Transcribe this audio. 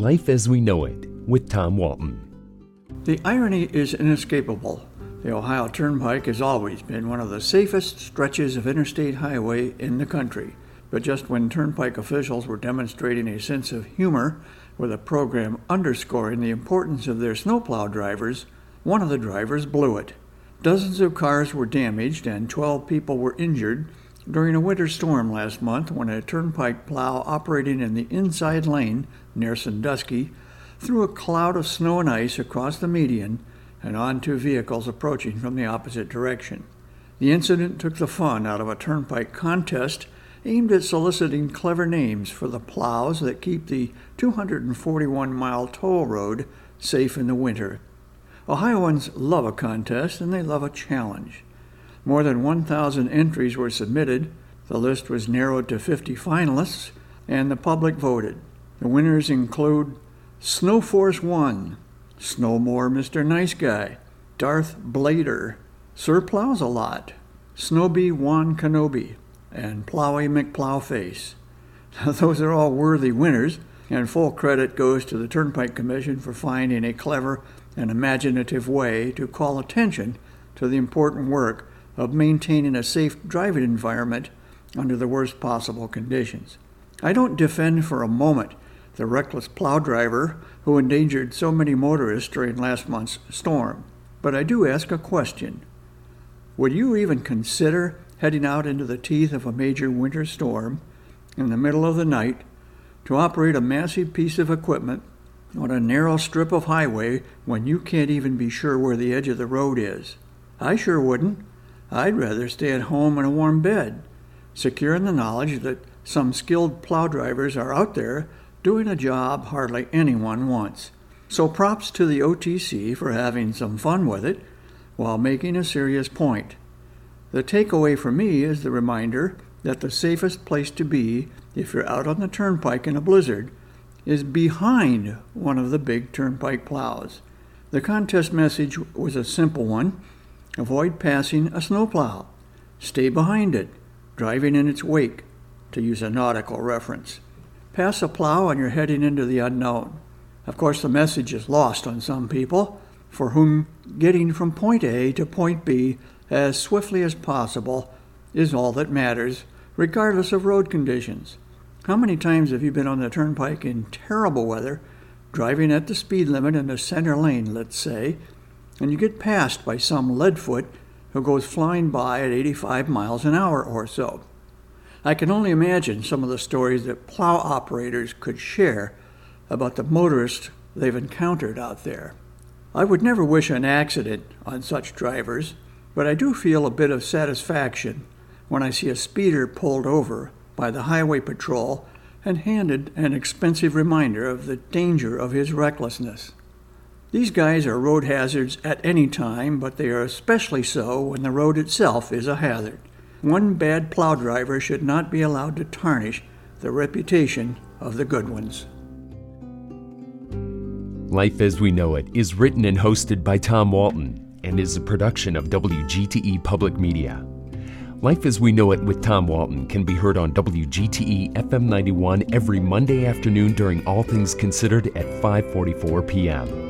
Life as We Know It with Tom Walton. The irony is inescapable. The Ohio Turnpike has always been one of the safest stretches of interstate highway in the country. But just when Turnpike officials were demonstrating a sense of humor with a program underscoring the importance of their snowplow drivers, one of the drivers blew it. Dozens of cars were damaged and 12 people were injured during a winter storm last month when a turnpike plow operating in the inside lane near Sandusky threw a cloud of snow and ice across the median and onto vehicles approaching from the opposite direction. The incident took the fun out of a turnpike contest aimed at soliciting clever names for the plows that keep the 241 mile toll road safe in the winter. Ohioans love a contest and they love a challenge. More than 1,000 entries were submitted. The list was narrowed to 50 finalists, and the public voted. The winners include Snowforce 1, Snowmore Mr. Nice Guy, Darth Blader, Sir Plows a Lot, Snowbee Juan Kenobi, and Plowy McPlowface. Those are all worthy winners, and full credit goes to the Turnpike Commission for finding a clever and imaginative way to call attention to the important work of maintaining a safe driving environment under the worst possible conditions. I don't defend for a moment the reckless plow driver who endangered so many motorists during last month's storm, but I do ask a question. Would you even consider heading out into the teeth of a major winter storm in the middle of the night to operate a massive piece of equipment on a narrow strip of highway when you can't even be sure where the edge of the road is? I sure wouldn't. I'd rather stay at home in a warm bed, secure in the knowledge that some skilled plow drivers are out there doing a job hardly anyone wants. So props to the OTC for having some fun with it while making a serious point. The takeaway for me is the reminder that the safest place to be if you're out on the turnpike in a blizzard is behind one of the big turnpike plows. The contest message was a simple one Avoid passing a snowplow. Stay behind it, driving in its wake, to use a nautical reference. Pass a plow and you're heading into the unknown. Of course, the message is lost on some people, for whom getting from point A to point B as swiftly as possible is all that matters, regardless of road conditions. How many times have you been on the turnpike in terrible weather, driving at the speed limit in the center lane, let's say, and you get passed by some leadfoot who goes flying by at 85 miles an hour or so. I can only imagine some of the stories that plow operators could share about the motorists they've encountered out there. I would never wish an accident on such drivers, but I do feel a bit of satisfaction when I see a speeder pulled over by the highway patrol and handed an expensive reminder of the danger of his recklessness. These guys are road hazards at any time, but they are especially so when the road itself is a hazard. One bad plow driver should not be allowed to tarnish the reputation of the good ones. Life as We Know It is written and hosted by Tom Walton and is a production of WGTE Public Media. Life as We Know It with Tom Walton can be heard on WGTE FM 91 every Monday afternoon during All Things Considered at 5:44 p.m